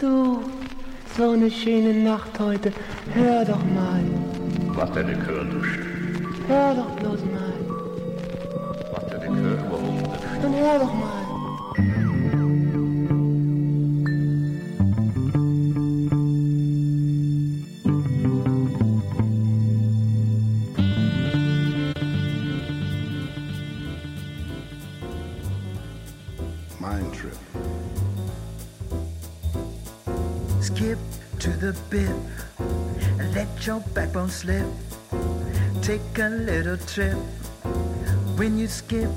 Du, so eine schöne Nacht heute. Hör doch mal. Was denn ich hören, du Hör doch bloß mal. Was denn ich hören, warum? Dann hör doch mal. Backbone slip. Take a little trip. When you skip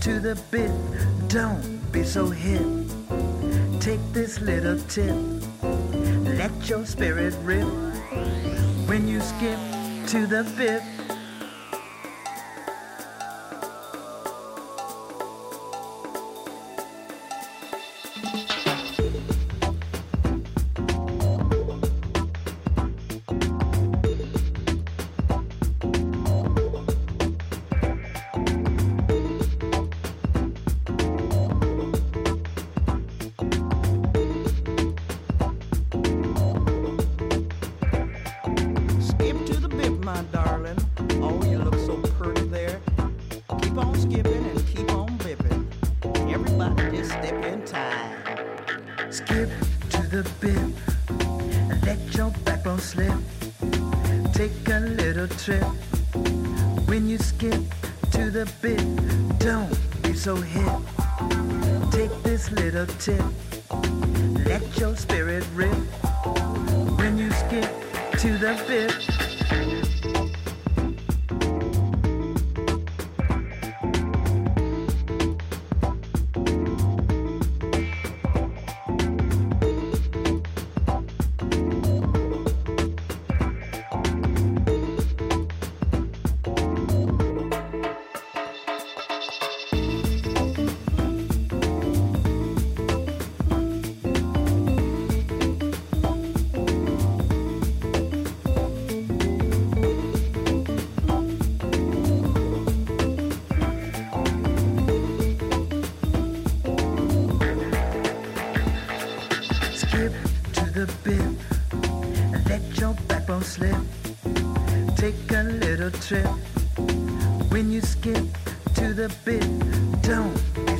to the bit, don't be so hip. Take this little tip. Let your spirit rip. When you skip to the bit.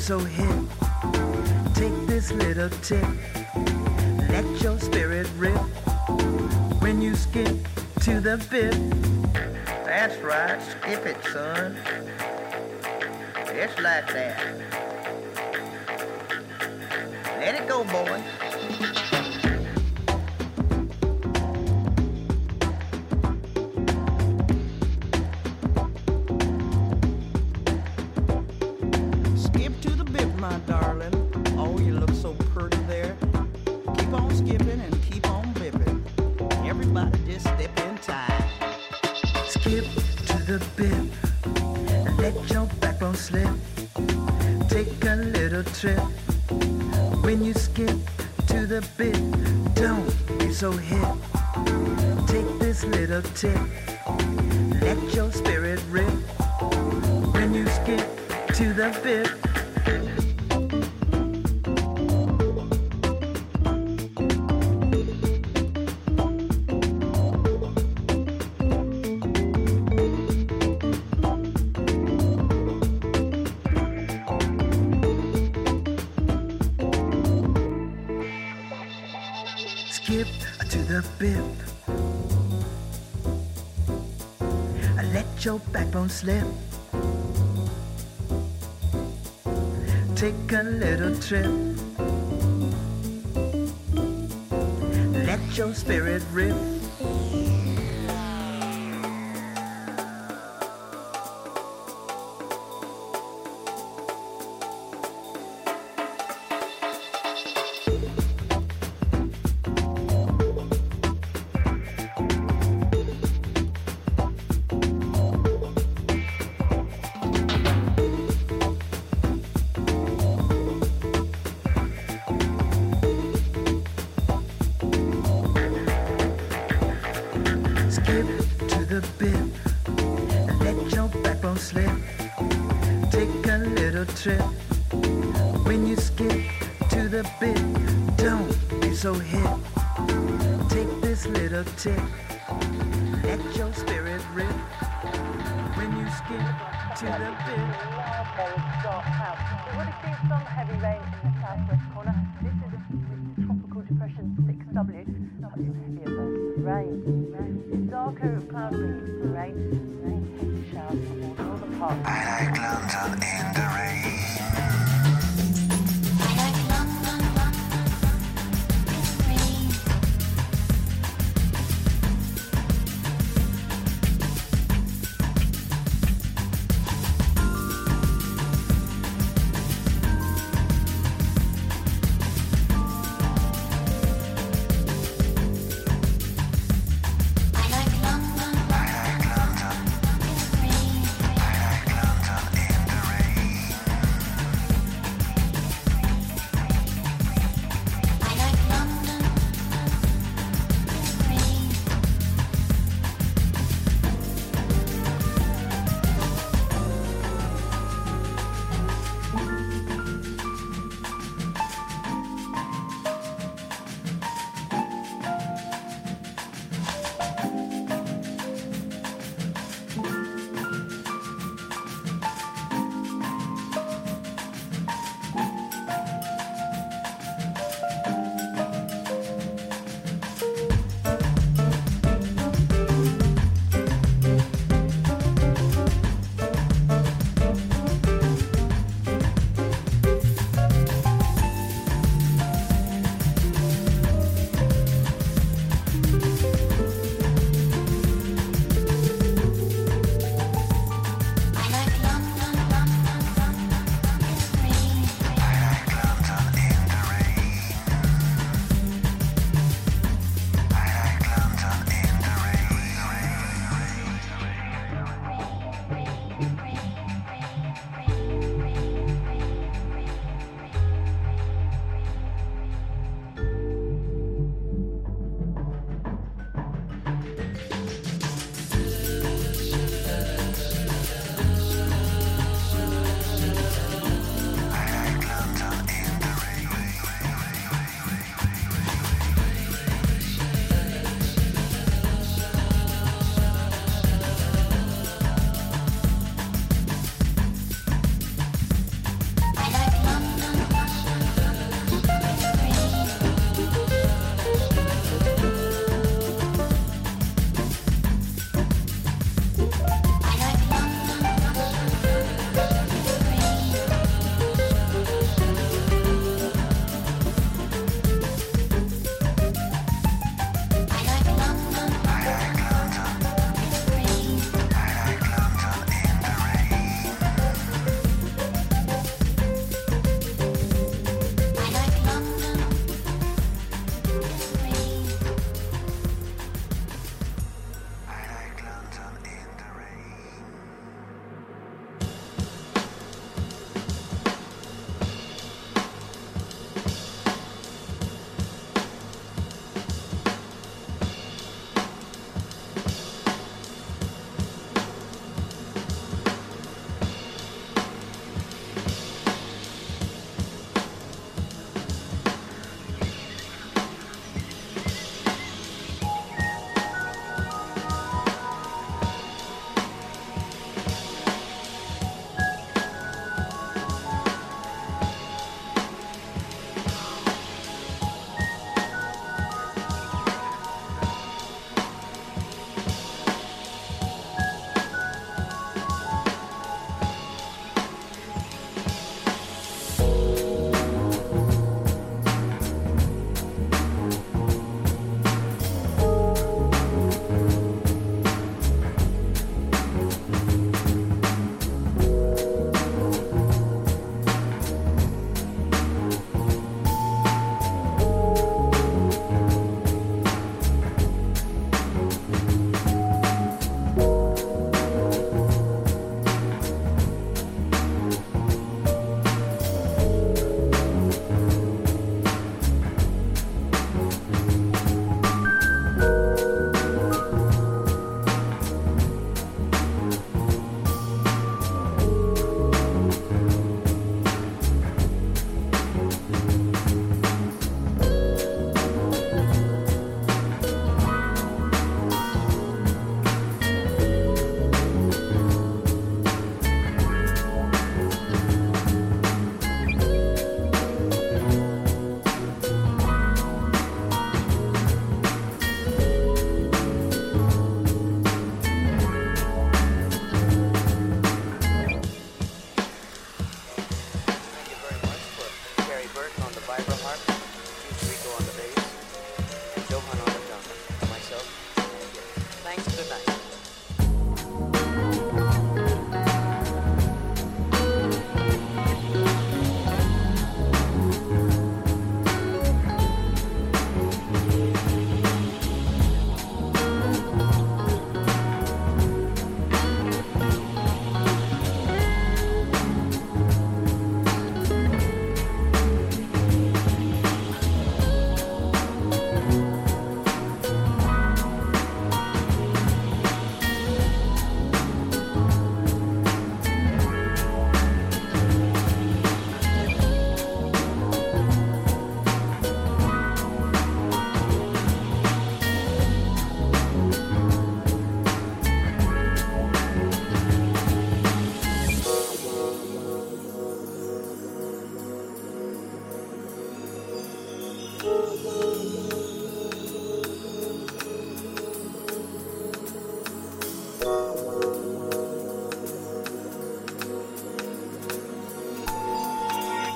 So hip. Take this little tip. Let your spirit rip. When you skip to the bit. That's right. Skip it, son. It's like that. So hip. Take this little tip. Let your spirit bit. Let your backbone slip. Take a little trip. Let your spirit rip. Darker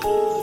Oh.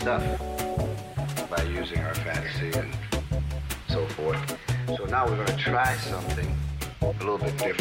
stuff by using our fantasy and so forth. So now we're going to try something a little bit different.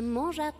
morza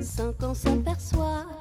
sans qu'on s'aperçoive.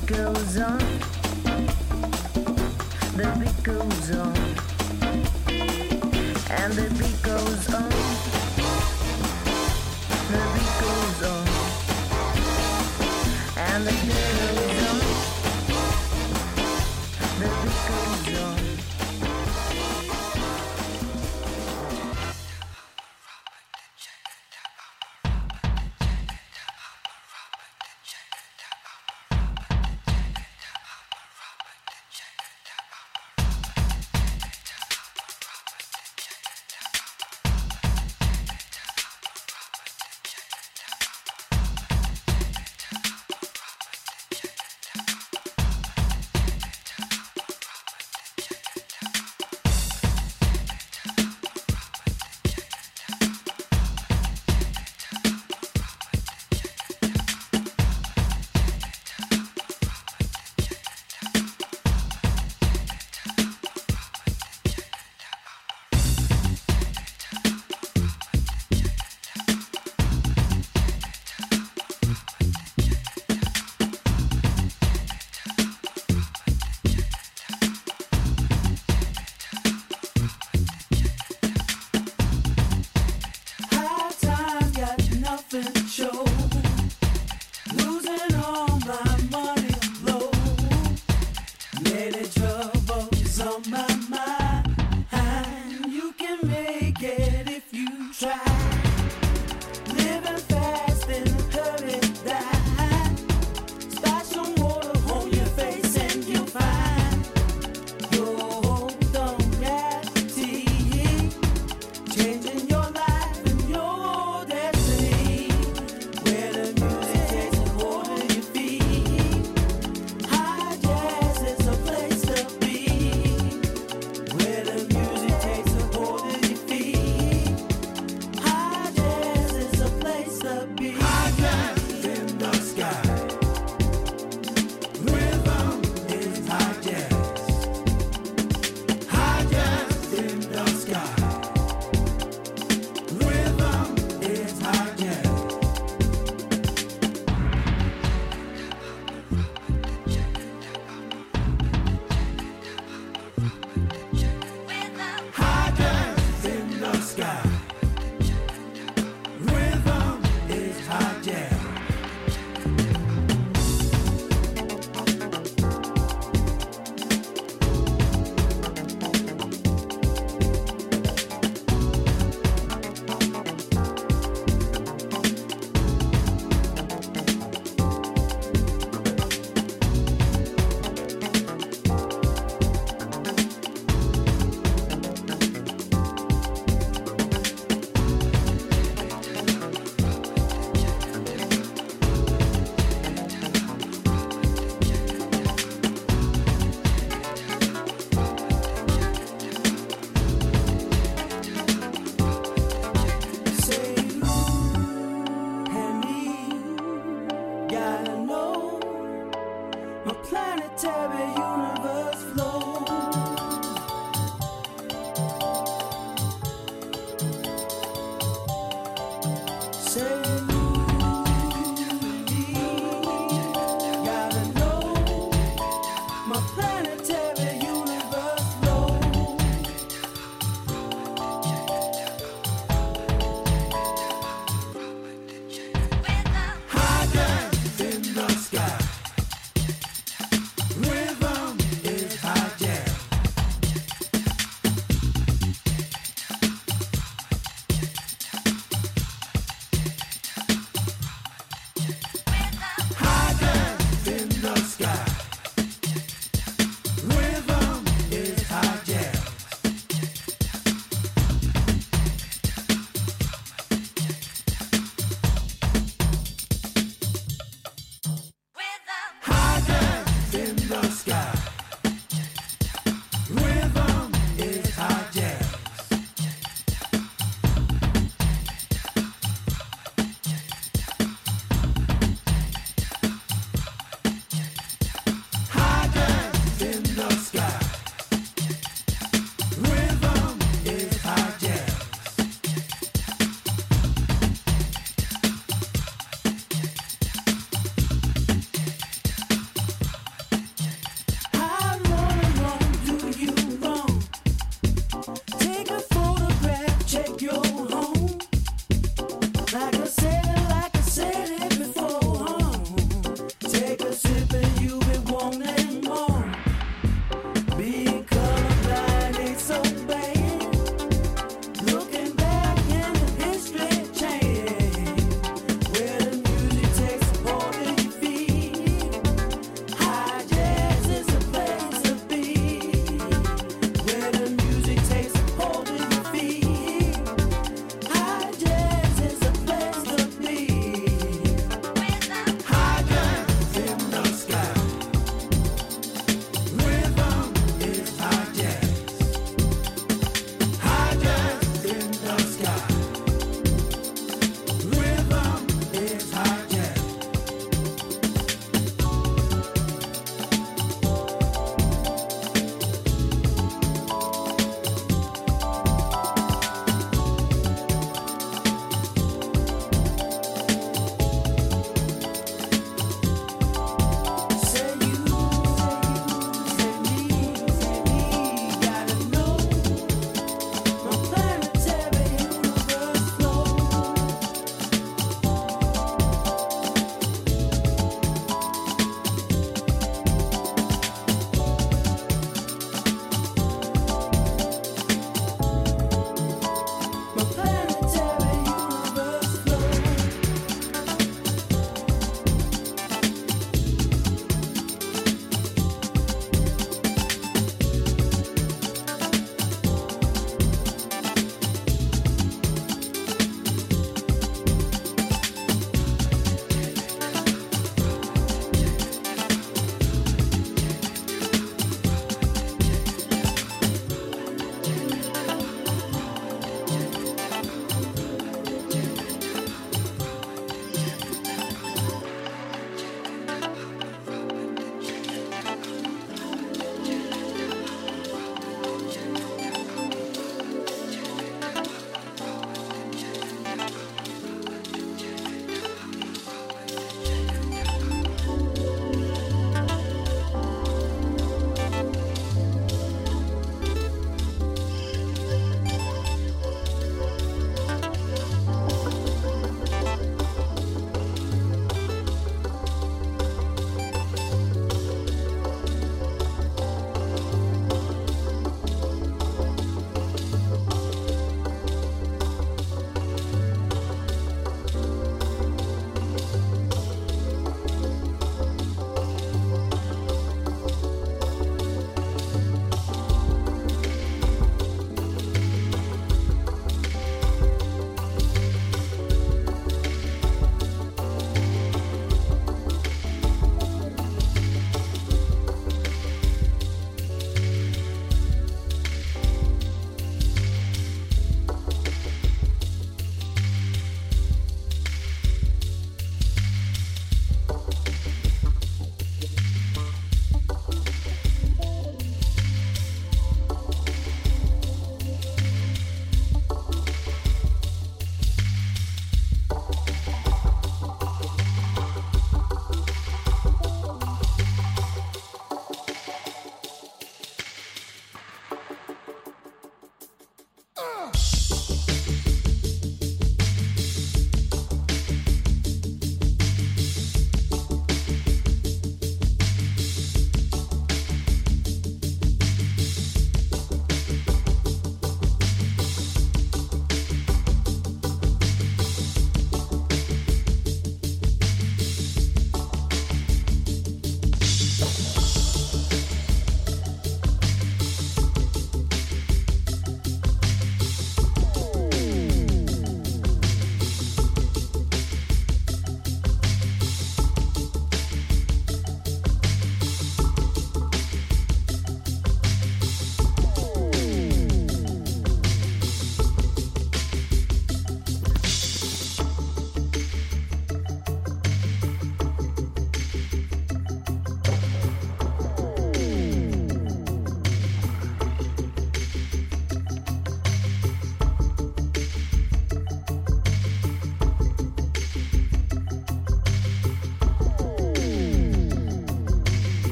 beat goes on. The beat goes on. And the beat goes on. The beat goes on. And the beat goes on.